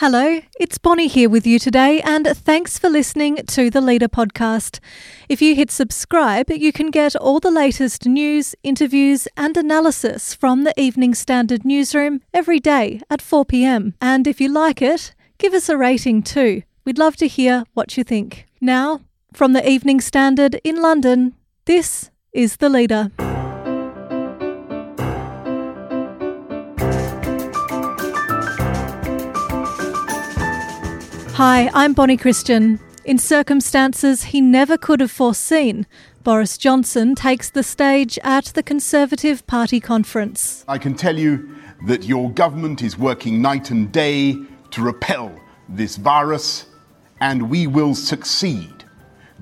Hello, it's Bonnie here with you today, and thanks for listening to the Leader podcast. If you hit subscribe, you can get all the latest news, interviews, and analysis from the Evening Standard newsroom every day at 4 pm. And if you like it, give us a rating too. We'd love to hear what you think. Now, from the Evening Standard in London, this is The Leader. Hi, I'm Bonnie Christian. In circumstances he never could have foreseen, Boris Johnson takes the stage at the Conservative Party conference. I can tell you that your government is working night and day to repel this virus, and we will succeed,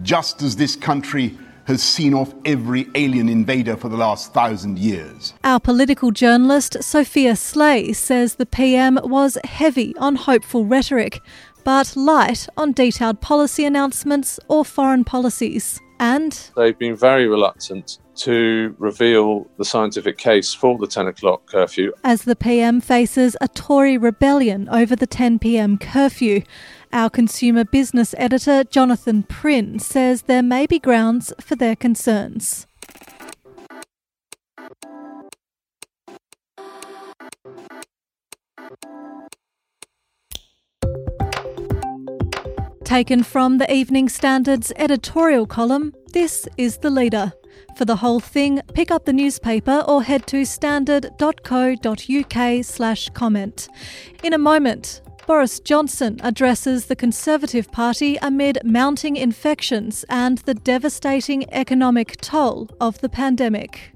just as this country has seen off every alien invader for the last thousand years. Our political journalist, Sophia Sleigh, says the PM was heavy on hopeful rhetoric, but light on detailed policy announcements or foreign policies. And they've been very reluctant to reveal the scientific case for the 10 o'clock curfew. As the PM faces a Tory rebellion over the 10 pm curfew, our consumer business editor Jonathan Prynn says there may be grounds for their concerns. Taken from the Evening Standard's editorial column, this is The Leader. For the whole thing, pick up the newspaper or head to standard.co.uk slash comment. In a moment, Boris Johnson addresses the Conservative Party amid mounting infections and the devastating economic toll of the pandemic.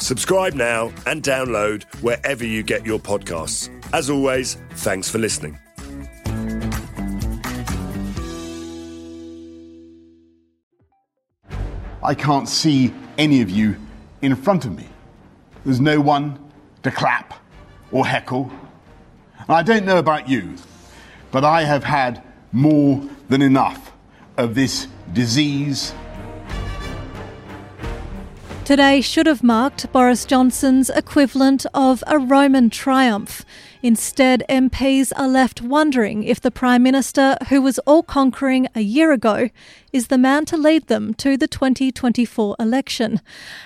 Subscribe now and download wherever you get your podcasts. As always, thanks for listening. I can't see any of you in front of me. There's no one to clap or heckle. And I don't know about you, but I have had more than enough of this disease Today should have marked Boris Johnson's equivalent of a Roman triumph. Instead, MPs are left wondering if the Prime Minister, who was all conquering a year ago, is the man to lead them to the 2024 election.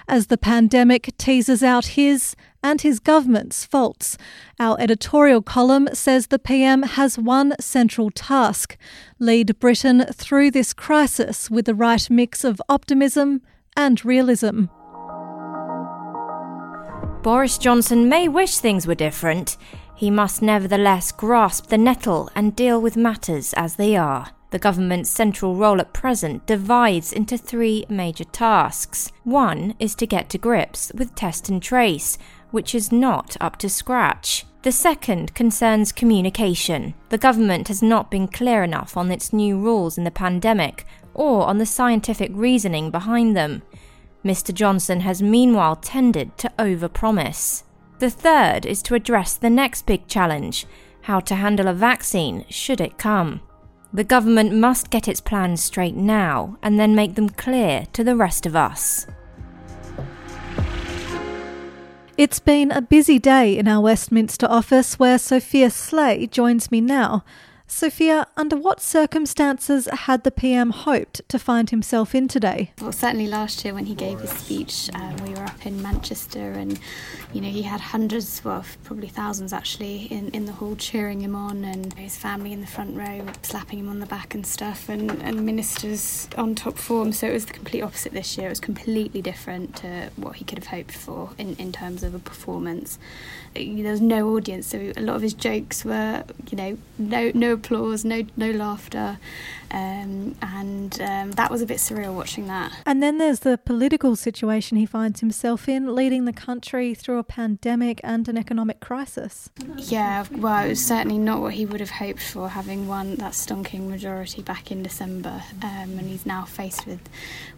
As the pandemic teases out his and his government's faults, our editorial column says the PM has one central task lead Britain through this crisis with the right mix of optimism and realism. Boris Johnson may wish things were different. He must nevertheless grasp the nettle and deal with matters as they are. The government's central role at present divides into three major tasks. One is to get to grips with test and trace, which is not up to scratch. The second concerns communication. The government has not been clear enough on its new rules in the pandemic or on the scientific reasoning behind them. Mr. Johnson has meanwhile tended to overpromise. The third is to address the next big challenge how to handle a vaccine should it come. The government must get its plans straight now and then make them clear to the rest of us. It's been a busy day in our Westminster office where Sophia Sleigh joins me now. Sophia, under what circumstances had the PM hoped to find himself in today? Well, certainly last year when he gave his speech, um, we were up in Manchester and, you know, he had hundreds, well, probably thousands actually, in, in the hall cheering him on and his family in the front row slapping him on the back and stuff and, and ministers on top form. So it was the complete opposite this year. It was completely different to what he could have hoped for in, in terms of a performance. There was no audience, so a lot of his jokes were, you know, no, no no applause, no no laughter, um, and um, that was a bit surreal watching that. And then there's the political situation he finds himself in, leading the country through a pandemic and an economic crisis. Yeah, well, it was certainly not what he would have hoped for, having won that stonking majority back in December, um, and he's now faced with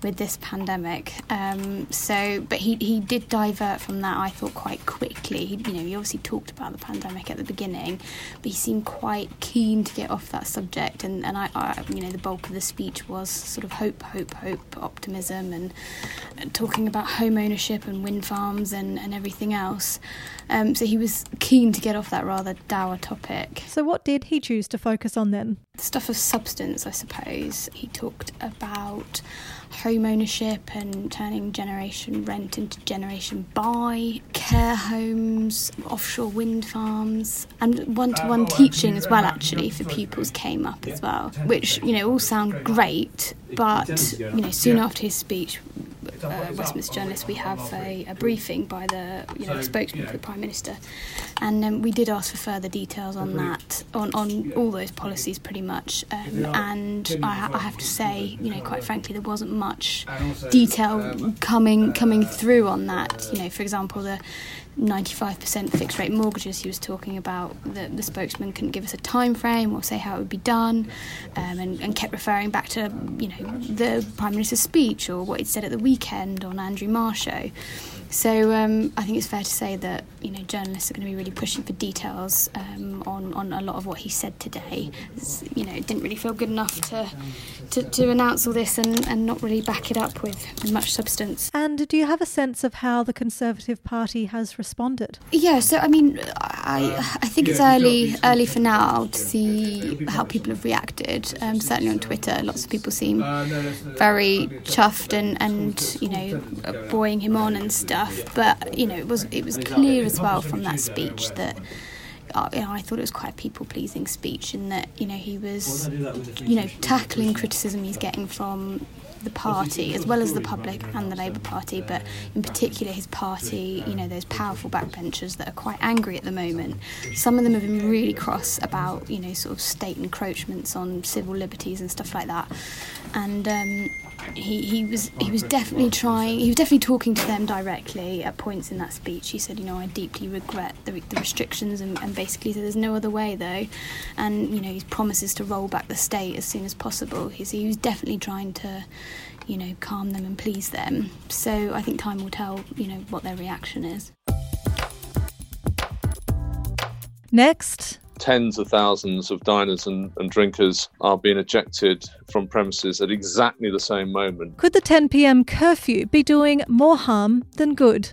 with this pandemic. Um, so, but he he did divert from that. I thought quite quickly. He, you know, he obviously talked about the pandemic at the beginning, but he seemed quite keen to get off that subject, and and I, I you know know, the bulk of the speech was sort of hope, hope, hope, optimism, and, and talking about home ownership and wind farms and, and everything else. Um, so he was keen to get off that rather dour topic. So, what did he choose to focus on then? Stuff of substance, I suppose. He talked about home ownership and turning generation rent into generation buy, care homes, offshore wind farms, and one to one teaching as well, actually, for pupils came up as well, which, you know, all sound great, but, you know, soon after his speech, uh, Westminster journalists, we have a, a, briefing by the you know, spokesman for the Prime Minister, and um, we did ask for further details on that, on, on all those policies pretty much. Um, and I, I, have to say, you know, quite frankly, there wasn't much detail coming coming through on that. You know, for example, the 95% fixed rate mortgages he was talking about the, the spokesman couldn't give us a time frame or say how it would be done um, and, and, kept referring back to you know the prime minister's speech or what he'd said at the weekend on andrew marr show so um, I think it's fair to say that you know journalists are going to be really pushing for details um, on on a lot of what he said today. It's, you know, it didn't really feel good enough to to, to announce all this and, and not really back it up with much substance. And do you have a sense of how the Conservative Party has responded? Yeah, so I mean, I I think it's early early for now to see how people have reacted. Um, certainly on Twitter, lots of people seem very chuffed and and you know buoying him on and stuff. But you know, it was it was clear as well from that speech that. Uh, you know, I thought it was quite a people-pleasing speech, in that you know he was, you know, tackling criticism he's getting from the party as well as the public and the Labour Party, but in particular his party, you know, those powerful backbenchers that are quite angry at the moment. Some of them have been really cross about, you know, sort of state encroachments on civil liberties and stuff like that. And um, he, he was he oh, was definitely trying he was definitely talking to them directly at points in that speech. He said you know I deeply regret the, the restrictions and, and basically said there's no other way though. And you know he promises to roll back the state as soon as possible. He's, he was definitely trying to you know calm them and please them. So I think time will tell you know what their reaction is. Next tens of thousands of diners and, and, drinkers are being ejected from premises at exactly the same moment. Could the 10 pm curfew be doing more harm than good?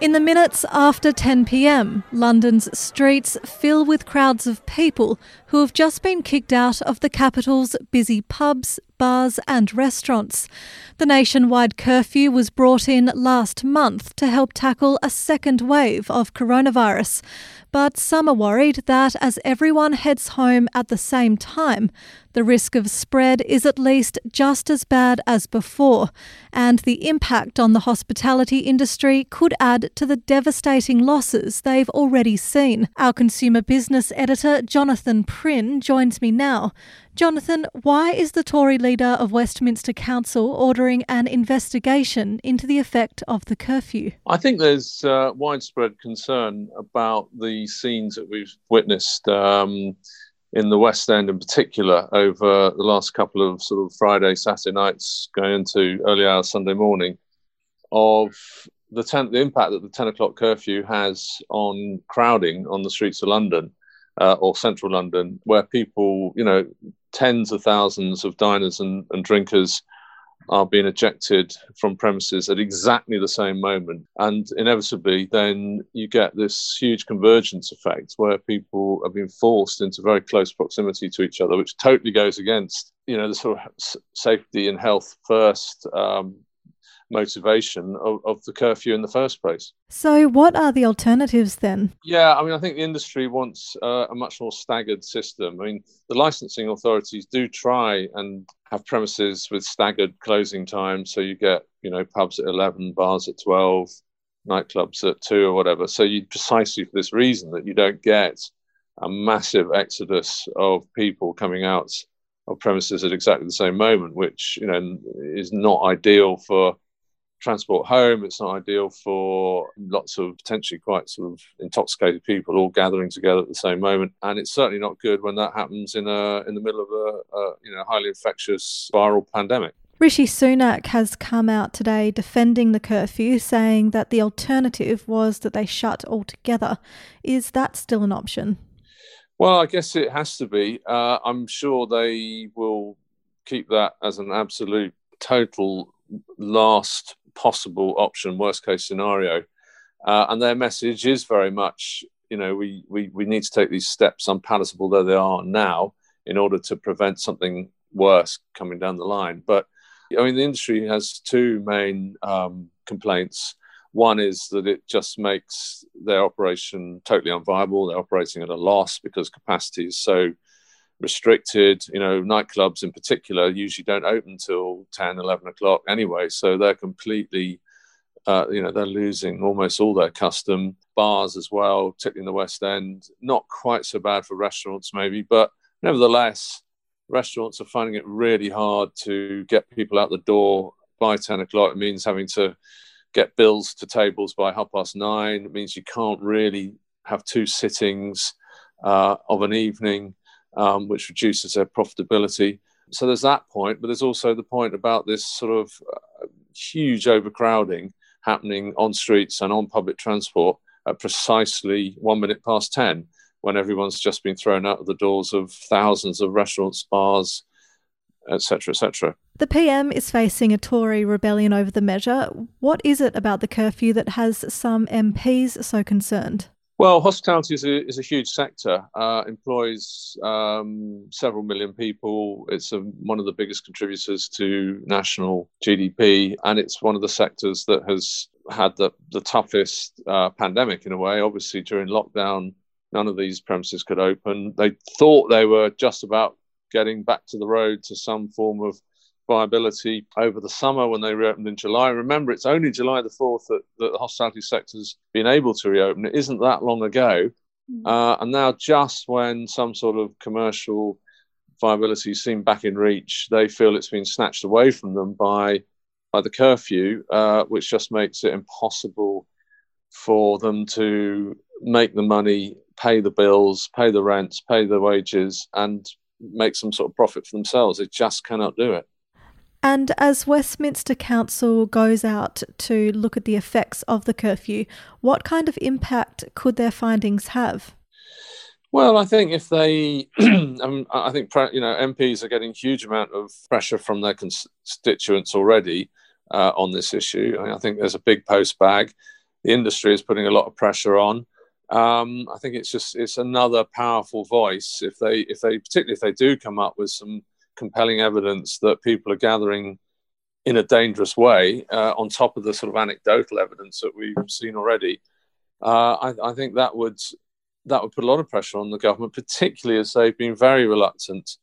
In the minutes after 10 pm, London's streets fill with crowds of people who have just been kicked out of the capital's busy pubs, bars, and restaurants. The nationwide curfew was brought in last month to help tackle a second wave of coronavirus. But some are worried that as everyone heads home at the same time, the risk of spread is at least just as bad as before, and the impact on the hospitality industry could add to the devastating losses they've already seen. Our consumer business editor, Jonathan Prynn, joins me now. Jonathan, why is the Tory leader of Westminster Council ordering an investigation into the effect of the curfew? I think there's uh, widespread concern about the scenes that we've witnessed um, in the West End, in particular, over the last couple of sort of Friday, Saturday nights, going into early hours Sunday morning, of the, ten- the impact that the 10 o'clock curfew has on crowding on the streets of London. Uh, or central London, where people, you know, tens of thousands of diners and, and drinkers are being ejected from premises at exactly the same moment. And inevitably, then you get this huge convergence effect where people are being forced into very close proximity to each other, which totally goes against, you know, the sort of safety and health first um, motivation of, of the curfew in the first place. So, what are the alternatives then? Yeah, I mean, I think the industry wants uh, a much more staggered system. I mean, the licensing authorities do try and have premises with staggered closing times. So you get, you know, pubs at 11, bars at 12, nightclubs at 2 or whatever. So you precisely for this reason that you don't get a massive exodus of people coming out of premises at exactly the same moment, which, you know, is not ideal for transport home. It's not ideal for lots of potentially quite sort of intoxicated people all gathering together at the same moment, and it's certainly not good when that happens in a in the middle of a, a you know highly infectious viral pandemic. Rishi Sunak has come out today defending the curfew, saying that the alternative was that they shut altogether. Is that still an option? Well, I guess it has to be. Uh, I'm sure they will keep that as an absolute total last possible option, worst case scenario. Uh, and their message is very much, you know, we, we, we need to take these steps, unpalatable though they are now, in order to prevent something worse coming down the line. But I mean, the industry has two main um, complaints. One is that it just makes their operation totally unviable. They're operating at a loss because capacity is so restricted. You know, nightclubs in particular usually don't open till 10, 11 o'clock anyway. So they're completely, uh, you know, they're losing almost all their custom. Bars as well, particularly in the West End. Not quite so bad for restaurants, maybe, but nevertheless, restaurants are finding it really hard to get people out the door by 10 o'clock. It means having to get bills to tables by half past nine. It means you can't really have two sittings uh, of an evening um, which reduces their profitability. So there's that point, but there's also the point about this sort of uh, huge overcrowding happening on streets and on public transport at precisely one minute past 10 when everyone's just been thrown out of the doors of thousands of restaurants, bars, etc., etc. The PM is facing a Tory rebellion over the measure. What is it about the curfew that has some MPs so concerned? Well, hospitality is a, is a huge sector, uh, employs um, several million people. It's a, one of the biggest contributors to national GDP, and it's one of the sectors that has had the, the toughest uh, pandemic in a way. Obviously, during lockdown, none of these premises could open. They thought they were just about getting back to the road to some form of viability over the summer when they reopened in July. Remember, it's only July the 4th that, that the hospitality sector's been able to reopen. It isn't that long ago. Mm. Uh, and now, just when some sort of commercial viability seemed back in reach, they feel it's been snatched away from them by, by the curfew, uh, which just makes it impossible for them to make the money, pay the bills, pay the rents, pay the wages, and make some sort of profit for themselves. They just cannot do it. And as Westminster Council goes out to look at the effects of the curfew, what kind of impact could their findings have? Well, I think if they, I think you know MPs are getting huge amount of pressure from their constituents already uh, on this issue. I, mean, I, think there's a big post bag. The industry is putting a lot of pressure on. Um, I think it's just it's another powerful voice. If they if they particularly if they do come up with some compelling evidence that people are gathering in a dangerous way, uh, on top of the sort of anecdotal evidence that we've seen already, uh, I, I, think that would that would put a lot of pressure on the government, particularly as they've been very reluctant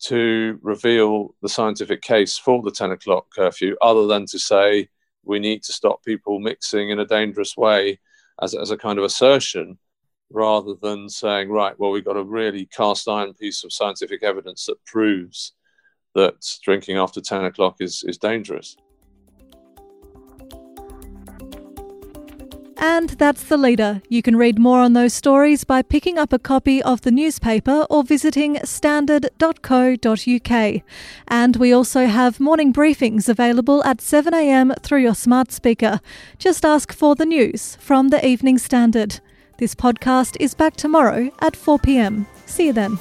to reveal the scientific case for the 10 o'clock curfew, other than to say we need to stop people mixing in a dangerous way as, as a kind of assertion rather than saying, right, well, we've got a really cast iron piece of scientific evidence that proves that drinking after 10 o'clock is, is dangerous. And that's the leader. You can read more on those stories by picking up a copy of the newspaper or visiting standard.co.uk. And we also have morning briefings available at 7am through your smart speaker. Just ask for the news from the Evening Standard. This podcast is back tomorrow at 4 pm. See you then.